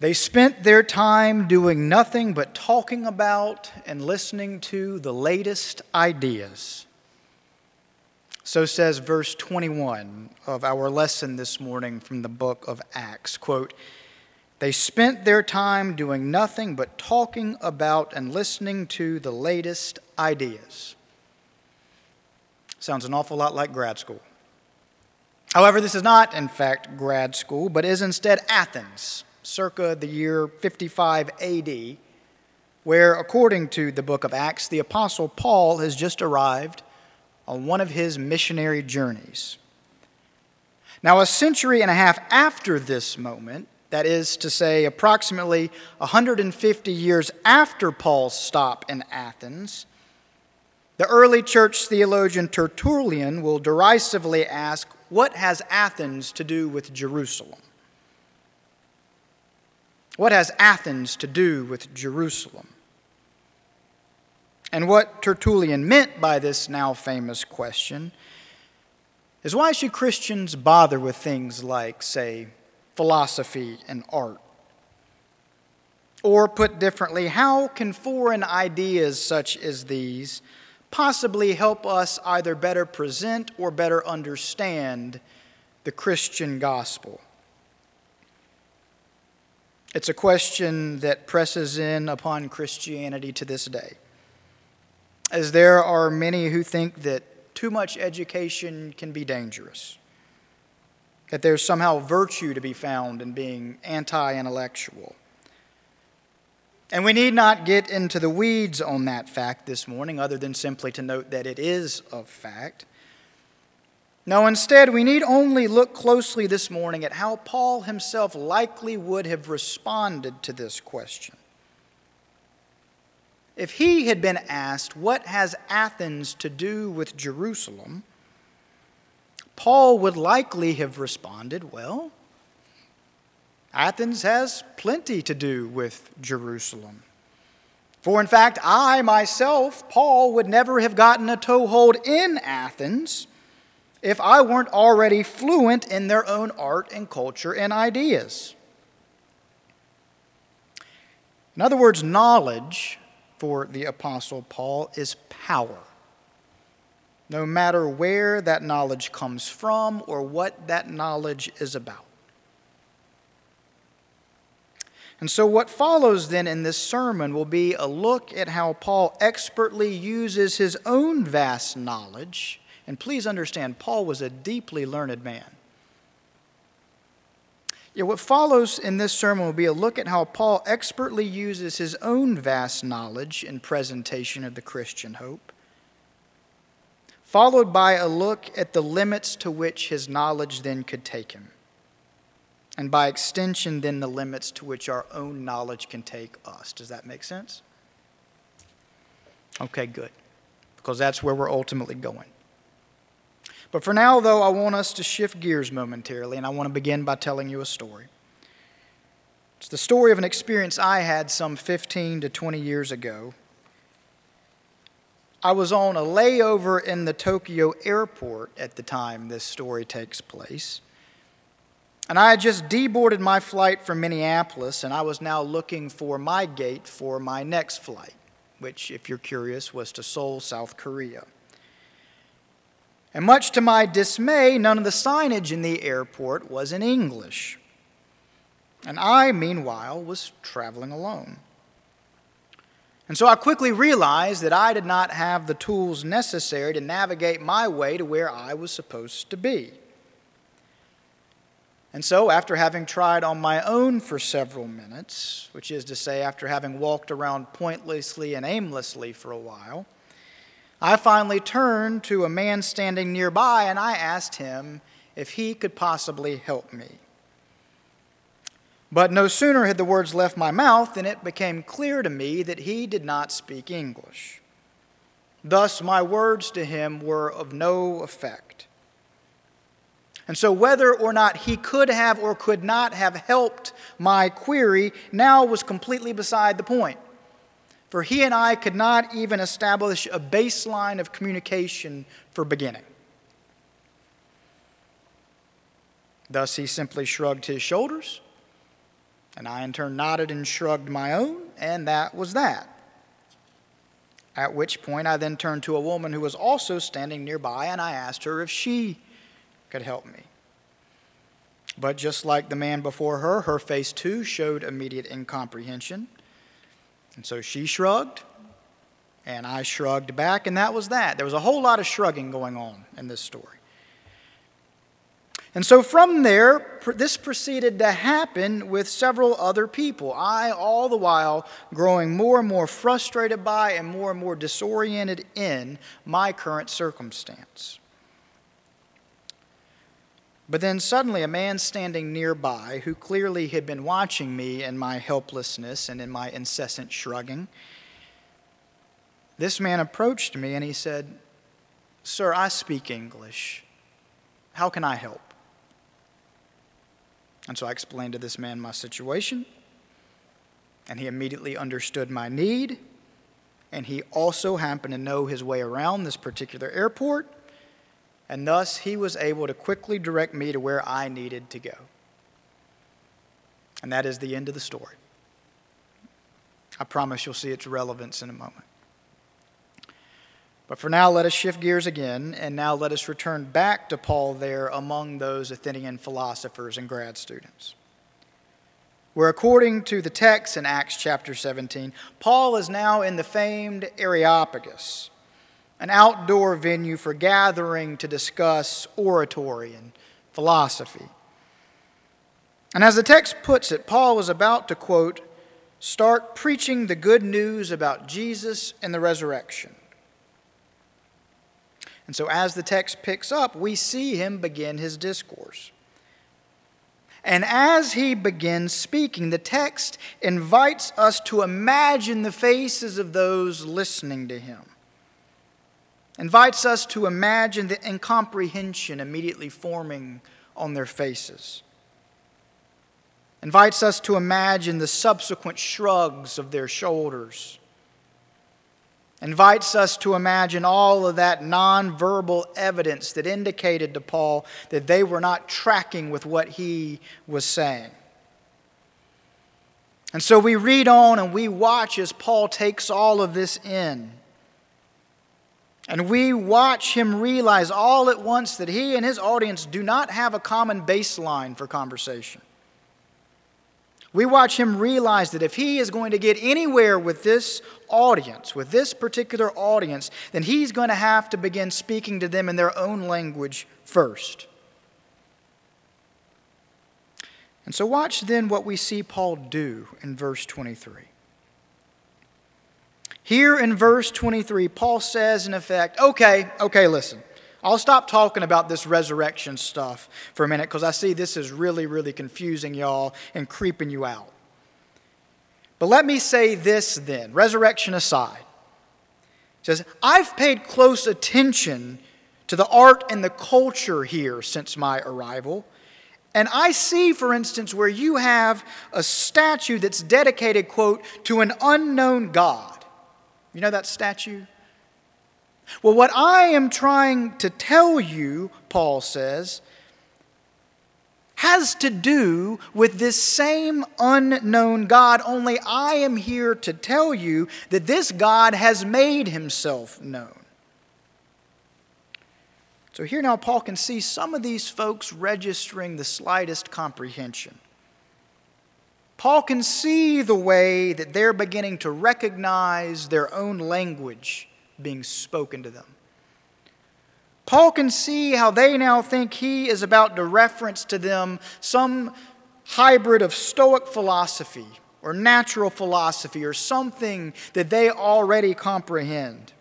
They spent their time doing nothing but talking about and listening to the latest ideas. So says verse 21 of our lesson this morning from the book of Acts. Quote, they spent their time doing nothing but talking about and listening to the latest ideas. Sounds an awful lot like grad school. However, this is not, in fact, grad school, but is instead Athens circa the year 55 AD, where, according to the book of Acts, the Apostle Paul has just arrived on one of his missionary journeys. Now, a century and a half after this moment, that is to say, approximately 150 years after Paul's stop in Athens, the early church theologian Tertullian will derisively ask, What has Athens to do with Jerusalem? What has Athens to do with Jerusalem? And what Tertullian meant by this now famous question is why should Christians bother with things like, say, philosophy and art? Or put differently, how can foreign ideas such as these possibly help us either better present or better understand the Christian gospel? It's a question that presses in upon Christianity to this day, as there are many who think that too much education can be dangerous, that there's somehow virtue to be found in being anti intellectual. And we need not get into the weeds on that fact this morning, other than simply to note that it is a fact. Now, instead, we need only look closely this morning at how Paul himself likely would have responded to this question. If he had been asked, What has Athens to do with Jerusalem? Paul would likely have responded, Well, Athens has plenty to do with Jerusalem. For in fact, I myself, Paul, would never have gotten a toehold in Athens if I weren't already fluent in their own art and culture and ideas. In other words, knowledge for the Apostle Paul is power. No matter where that knowledge comes from or what that knowledge is about. And so, what follows then in this sermon will be a look at how Paul expertly uses his own vast knowledge and please understand, Paul was a deeply learned man. What follows in this sermon will be a look at how Paul expertly uses his own vast knowledge in presentation of the Christian hope, followed by a look at the limits to which his knowledge then could take him, and by extension, then the limits to which our own knowledge can take us. Does that make sense? Okay, good, because that's where we're ultimately going. But for now, though, I want us to shift gears momentarily, and I want to begin by telling you a story. It's the story of an experience I had some 15 to 20 years ago. I was on a layover in the Tokyo airport at the time this story takes place. And I had just deboarded my flight from Minneapolis, and I was now looking for my gate for my next flight, which, if you're curious, was to Seoul, South Korea. And much to my dismay, none of the signage in the airport was in English. And I, meanwhile, was traveling alone. And so I quickly realized that I did not have the tools necessary to navigate my way to where I was supposed to be. And so, after having tried on my own for several minutes, which is to say, after having walked around pointlessly and aimlessly for a while, I finally turned to a man standing nearby and I asked him if he could possibly help me. But no sooner had the words left my mouth than it became clear to me that he did not speak English. Thus, my words to him were of no effect. And so, whether or not he could have or could not have helped my query now was completely beside the point for he and I could not even establish a baseline of communication for beginning. Thus, he simply shrugged his shoulders And I in turn nodded and shrugged my own, and that was that. At which point I then turned to a woman who was also standing nearby, and I asked her if she could help me. But just like the man before her, her face too showed immediate incomprehension. And so she shrugged, and I shrugged back, and that was that. There was a whole lot of shrugging going on in this story. And so from there, this proceeded to happen with several other people. I, all the while, growing more and more frustrated by and more and more disoriented in my current circumstance. But then suddenly, a man standing nearby, who clearly had been watching me in my helplessness and in my incessant shrugging, this man approached me and he said, Sir, I speak English. How can I help? And so I explained to this man my situation, and he immediately understood my need, and he also happened to know his way around this particular airport and thus he was able to quickly direct me to where I needed to go. And that is the end of the story. I promise you'll see its relevance in a moment. But for now, let us shift gears again, and now let us return back to Paul there among those Athenian philosophers and grad students. Where, according to the text in Acts chapter 17, Paul is now in the famed Areopagus an outdoor venue for gathering to discuss oratory and philosophy. And as the text puts it, Paul was about to quote, start preaching the good news about Jesus and the resurrection. And so, as the text picks up, we see him begin his discourse. And as he begins speaking, the text invites us to imagine the faces of those listening to him invites us to imagine the incomprehension immediately forming on their faces, invites us to imagine the subsequent shrugs of their shoulders, invites us to imagine all of that nonverbal evidence that indicated to Paul that they were not tracking with what he was saying. And so we read on and we watch as Paul takes all of this in. And we watch him realize all at once that he and his audience do not have a common baseline for conversation. We watch him realize that if he is going to get anywhere with this audience, with this particular audience, then he's going to have to begin speaking to them in their own language first. And so, watch then what we see Paul do in verse 23. Here in verse 23, Paul says, in effect, okay, okay, listen. I'll stop talking about this resurrection stuff for a minute because I see this is really, really confusing y'all and creeping you out. But let me say this then, resurrection aside. He says, I've paid close attention to the art and the culture here since my arrival. And I see, for instance, where you have a statue that's dedicated, quote, to an unknown God. You know that statue? Well, what I am trying to tell you, Paul says, has to do with this same unknown God, only I am here to tell you that this God has made himself known. So here now, Paul can see some of these folks registering the slightest comprehension. Paul can see the way that they're beginning to recognize their own language being spoken to them. Paul can see how they now think he is about to reference to them some hybrid of Stoic philosophy or natural philosophy or something that they already comprehend.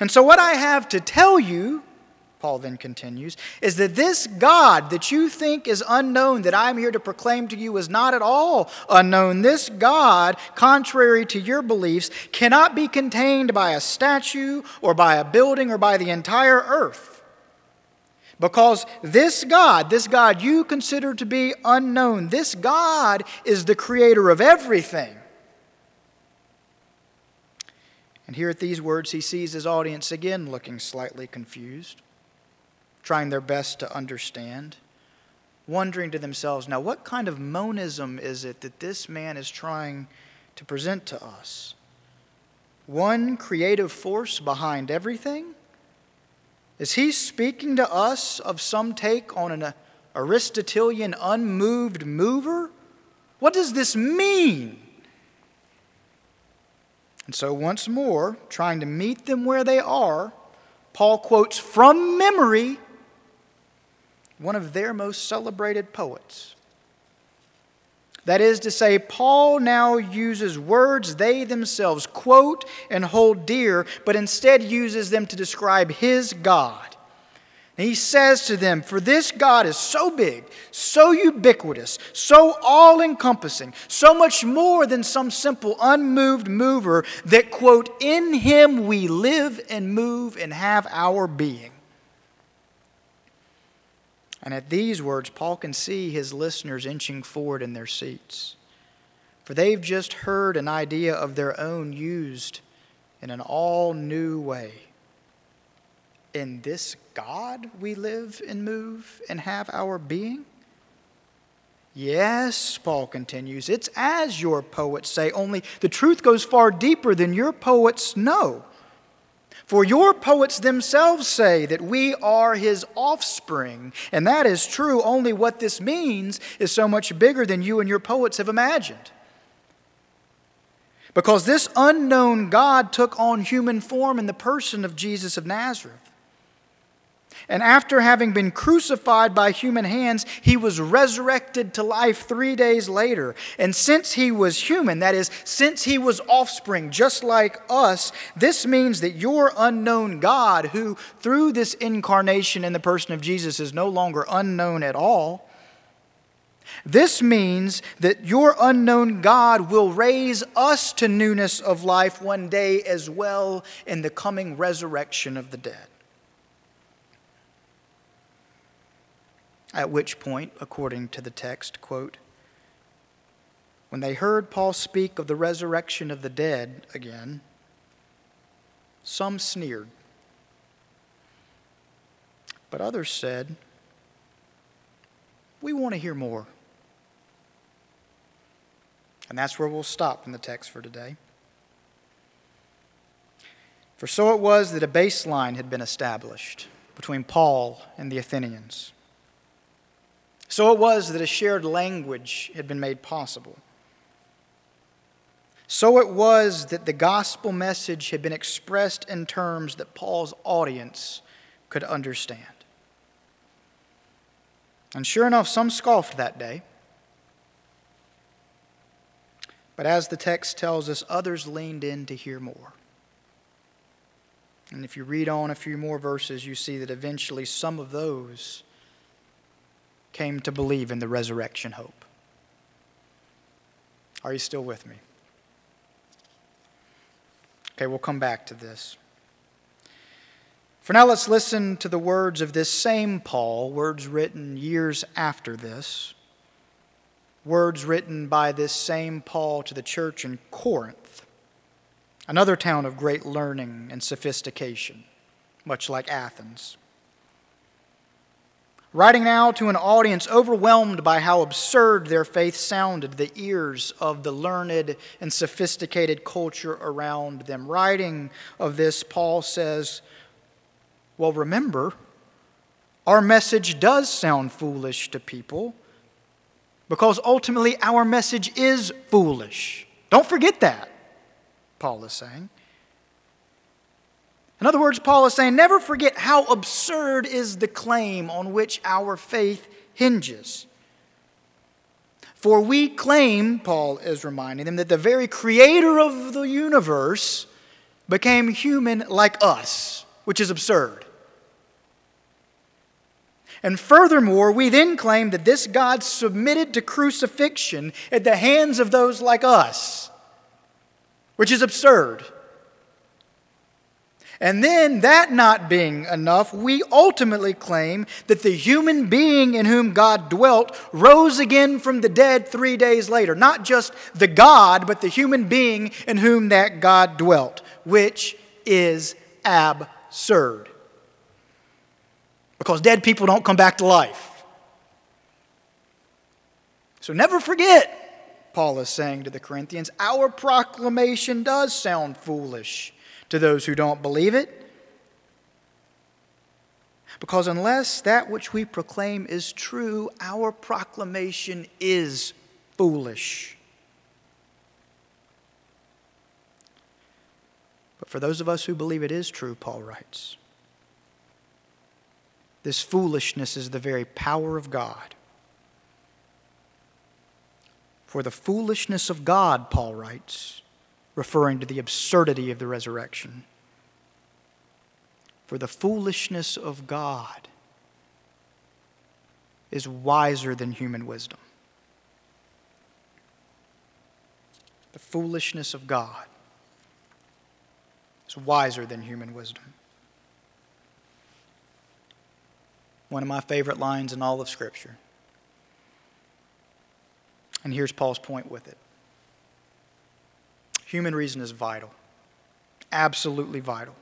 And so, what I have to tell you Paul then continues, is that this God that you think is unknown, that I'm here to proclaim to you, is not at all unknown. This God, contrary to your beliefs, cannot be contained by a statue or by a building or by the entire earth. Because this God, this God you consider to be unknown, this God is the creator of everything. And here at these words, he sees his audience again looking slightly confused trying their best to understand. wondering to themselves, now, what kind of monism is it that this man is trying to present to us? One creative force behind everything? Is he speaking to us of some take on an Aristotelian unmoved mover? What does this mean? And so, once more, trying to meet them where they are, Paul quotes from memory one of their most celebrated poets. That is to say, Paul now uses words they themselves quote and hold dear, but instead uses them to describe his God. And he says to them, For this God is so big, so ubiquitous, so all encompassing, so much more than some simple unmoved mover, that, quote, in him we live and move and have our being. And at these words, Paul can see his listeners inching forward in their seats. For they've just heard an idea of their own used in an all new way. In this God we live and move and have our being? Yes, Paul continues, it's as your poets say, only the truth goes far deeper than your poets know. For your poets themselves say that we are his offspring, and that is true. Only what this means is so much bigger than you and your poets have imagined. Because this unknown God took on human form in the person of Jesus of Nazareth. And after having been crucified by human hands, he was resurrected to life three days later. And since he was human, that is, since he was offspring, just like us, this means that your unknown God, who through this incarnation in the person of Jesus is no longer unknown at all, this means that your unknown God will raise us to newness of life one day as well in the coming resurrection of the dead. At which point, according to the text, quote, when they heard Paul speak of the resurrection of the dead again, some sneered, but others said, We want to hear more. And that's where we'll stop in the text for today. For so it was that a baseline had been established between Paul and the Athenians. So it was that a shared language had been made possible. So it was that the gospel message had been expressed in terms that Paul's audience could understand. And sure enough, some scoffed that day. But as the text tells us, others leaned in to hear more. And if you read on a few more verses, you see that eventually some of those came to believe in the resurrection hope. Are you still with me? Okay, we'll come back to this. For now, let's listen to the words of this same Paul, words written years after this, words written by this same Paul to the church in Corinth, another town of great learning and sophistication, much like Athens writing now to an audience overwhelmed by how absurd their faith sounded the ears of the learned and sophisticated culture around them. Writing of this, Paul says, Well, remember, our message does sound foolish to people because ultimately our message is foolish. Don't forget that, Paul is saying. In other words, Paul is saying, never forget how absurd is the claim on which our faith hinges. For we claim, Paul is reminding them, that the very creator of the universe became human like us, which is absurd. And furthermore, we then claim that this God submitted to crucifixion at the hands of those like us, which is absurd. And then, that not being enough, we ultimately claim that the human being in whom God dwelt rose again from the dead three days later. Not just the God, but the human being in whom that God dwelt, which is absurd. Because dead people don't come back to life. So never forget, Paul is saying to the Corinthians, our proclamation does sound foolish to those who don't believe it. Because unless that which we proclaim is true, our proclamation is foolish. But for those of us who believe it is true, Paul writes, this foolishness is the very power of God. For the foolishness of God, Paul writes, referring to the absurdity of the resurrection. For the foolishness of God is wiser than human wisdom. The foolishness of God is wiser than human wisdom. One of my favorite lines in all of Scripture. And here's Paul's point with it human reason is vital, absolutely vital.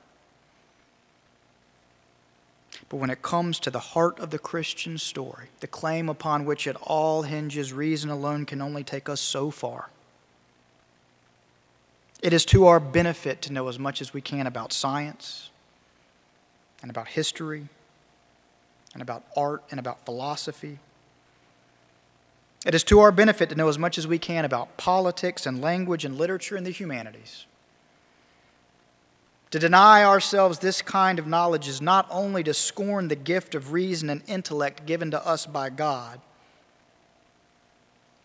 But when it comes to the heart of the Christian story, the claim upon which it all hinges, reason alone can only take us so far. It is to our benefit to know as much as we can about science and about history and about art and about philosophy. It is to our benefit to know as much as we can about politics and language and literature and the humanities. To deny ourselves this kind of knowledge is not only to scorn the gift of reason and intellect given to us by God,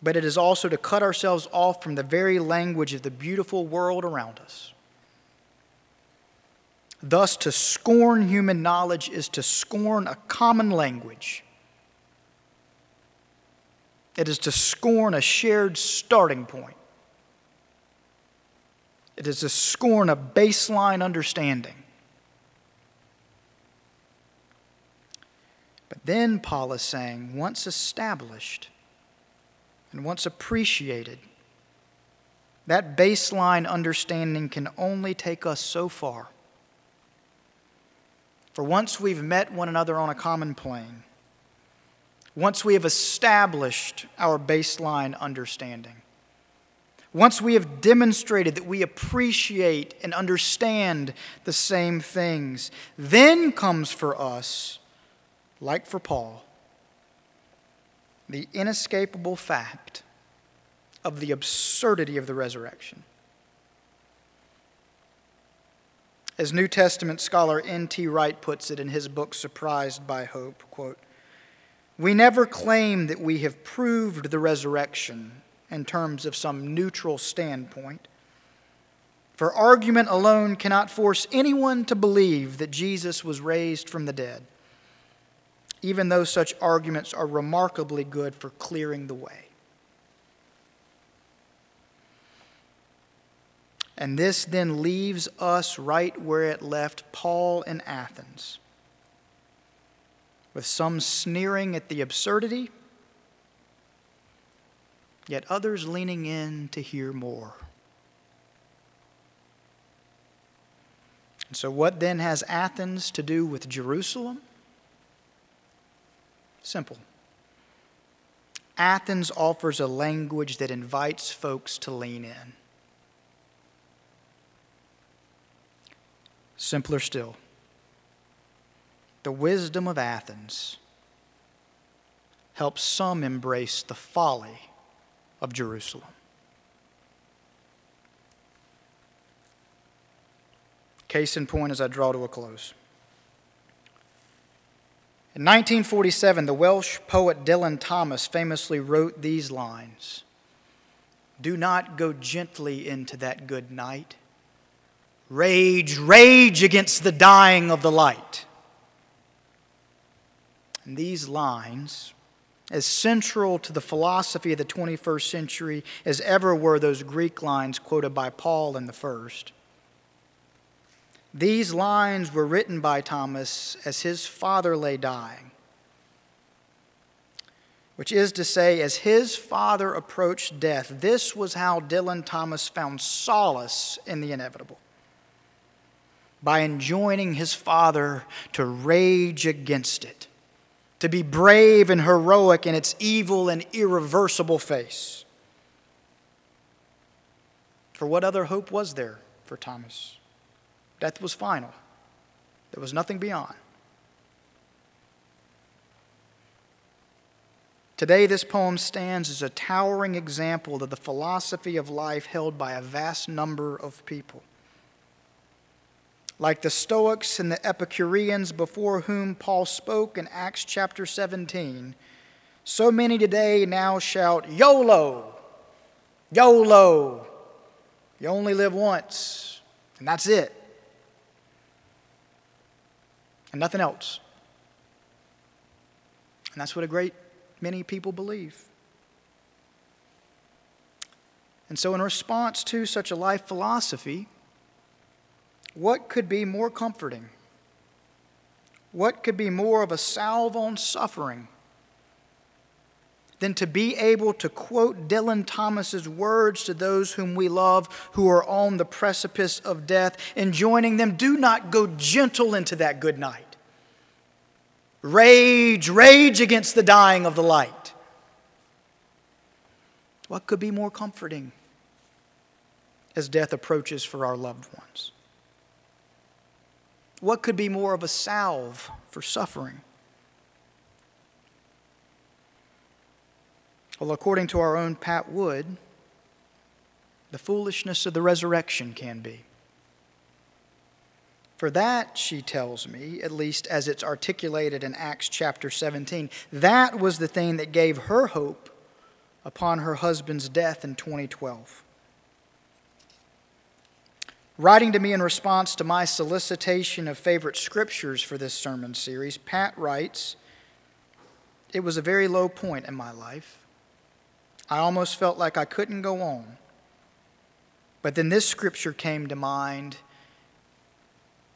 but it is also to cut ourselves off from the very language of the beautiful world around us. Thus, to scorn human knowledge is to scorn a common language. It is to scorn a shared starting point. It is to scorn a baseline understanding. But then Paul is saying, once established and once appreciated, that baseline understanding can only take us so far. For once we've met one another on a common plane, once we have established our baseline understanding, once we have demonstrated that we appreciate and understand the same things, then comes for us, like for Paul, the inescapable fact of the absurdity of the resurrection. As New Testament scholar N.T. Wright puts it in his book Surprised by Hope, quote, we never claim that we have proved the resurrection in terms of some neutral standpoint. For argument alone cannot force anyone to believe that Jesus was raised from the dead, even though such arguments are remarkably good for clearing the way. And this then leaves us right where it left Paul in Athens, with some sneering at the absurdity yet others leaning in to hear more. And so, what then has Athens to do with Jerusalem? Simple. Athens offers a language that invites folks to lean in. Simpler still, the wisdom of Athens helps some embrace the folly of Jerusalem. Case in point as I draw to a close. In 1947, the Welsh poet Dylan Thomas famously wrote these lines Do not go gently into that good night. Rage, rage against the dying of the light. And these lines as central to the philosophy of the 21st century as ever were those Greek lines quoted by Paul in the first. These lines were written by Thomas as his father lay dying, which is to say, as his father approached death, this was how Dylan Thomas found solace in the inevitable by enjoining his father to rage against it to be brave and heroic in its evil and irreversible face. For what other hope was there for Thomas? Death was final, there was nothing beyond. Today, this poem stands as a towering example of the philosophy of life held by a vast number of people. Like the Stoics and the Epicureans before whom Paul spoke in Acts chapter 17, so many today now shout, YOLO! YOLO! You only live once, and that's it. And nothing else. And that's what a great many people believe. And so, in response to such a life philosophy, what could be more comforting? What could be more of a salve on suffering than to be able to quote Dylan Thomas's words to those whom we love who are on the precipice of death, enjoining them, do not go gentle into that good night. Rage, rage against the dying of the light. What could be more comforting as death approaches for our loved ones? What could be more of a salve for suffering? Well, according to our own Pat Wood, the foolishness of the resurrection can be. For that, she tells me, at least as it's articulated in Acts chapter 17, that was the thing that gave her hope upon her husband's death in 2012. Writing to me in response to my solicitation of favorite scriptures for this sermon series, Pat writes, It was a very low point in my life. I almost felt like I couldn't go on. But then this scripture came to mind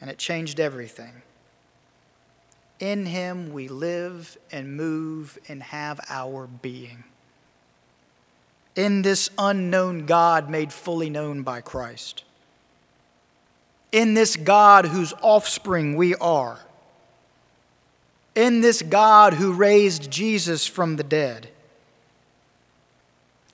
and it changed everything. In him we live and move and have our being. In this unknown God made fully known by Christ. In this God whose offspring we are. In this God who raised Jesus from the dead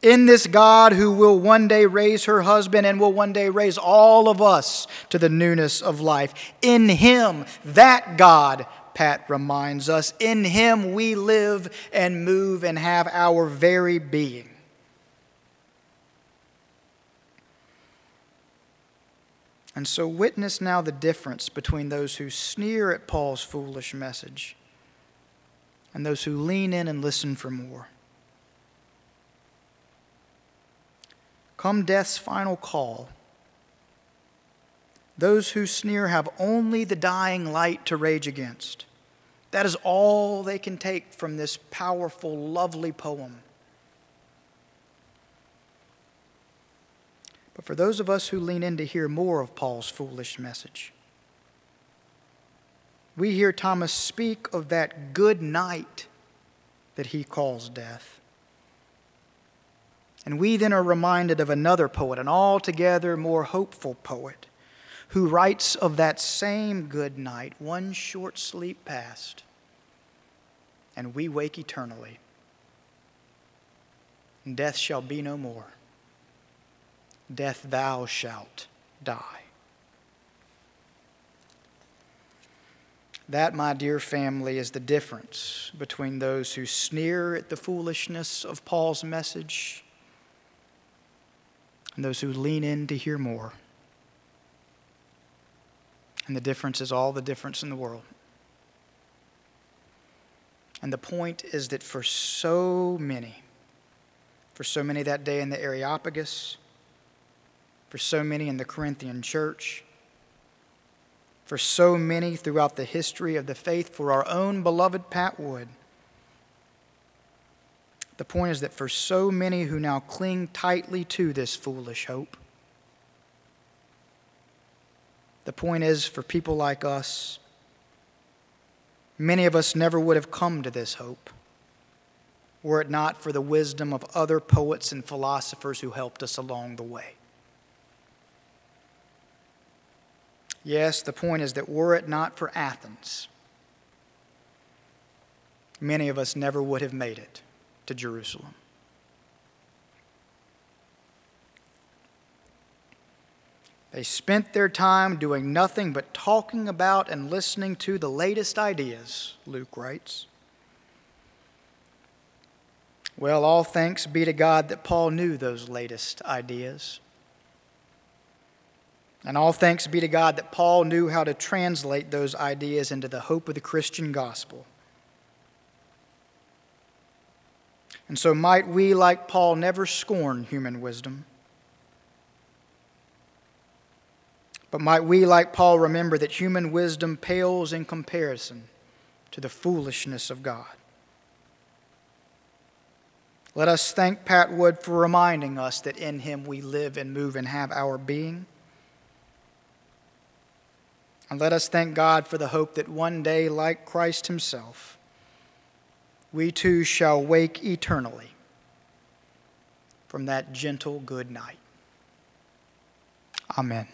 in this God who will one day raise her husband and will one day raise all of us to the newness of life. In Him, that God, Pat reminds us, in Him we live and move and have our very being. And so, witness now the difference between those who sneer at Paul's foolish message and those who lean in and listen for more. Come death's final call, those who sneer have only the dying light to rage against. That is all they can take from this powerful, lovely poem. But for those of us who lean in to hear more of Paul's foolish message, we hear Thomas speak of that good night that he calls death. And we then are reminded of another poet, an altogether more hopeful poet, who writes of that same good night, one short sleep past, and we wake eternally. And death shall be no more. Death, thou shalt die. That, my dear family, is the difference between those who sneer at the foolishness of Paul's message and those who lean in to hear more. And the difference is all the difference in the world. And the point is that for so many, for so many that day in the Areopagus, for so many in the Corinthian church, for so many throughout the history of the faith, for our own beloved Pat Wood, the point is that for so many who now cling tightly to this foolish hope, the point is for people like us, many of us never would have come to this hope were it not for the wisdom of other poets and philosophers who helped us along the way. Yes, the point is that were it not for Athens, many of us never would have made it to Jerusalem. They spent their time doing nothing but talking about and listening to the latest ideas, Luke writes. Well, all thanks be to God that Paul knew those latest ideas. And all thanks be to God that Paul knew how to translate those ideas into the hope of the Christian gospel. And so, might we, like Paul, never scorn human wisdom But might we, like Paul, remember that human wisdom pales in comparison to the foolishness of God. Let us thank Pat Wood for reminding us that in him we live and move and have our being. And let us thank God for the hope that one day, like Christ himself, we too shall wake eternally from that gentle good night. Amen.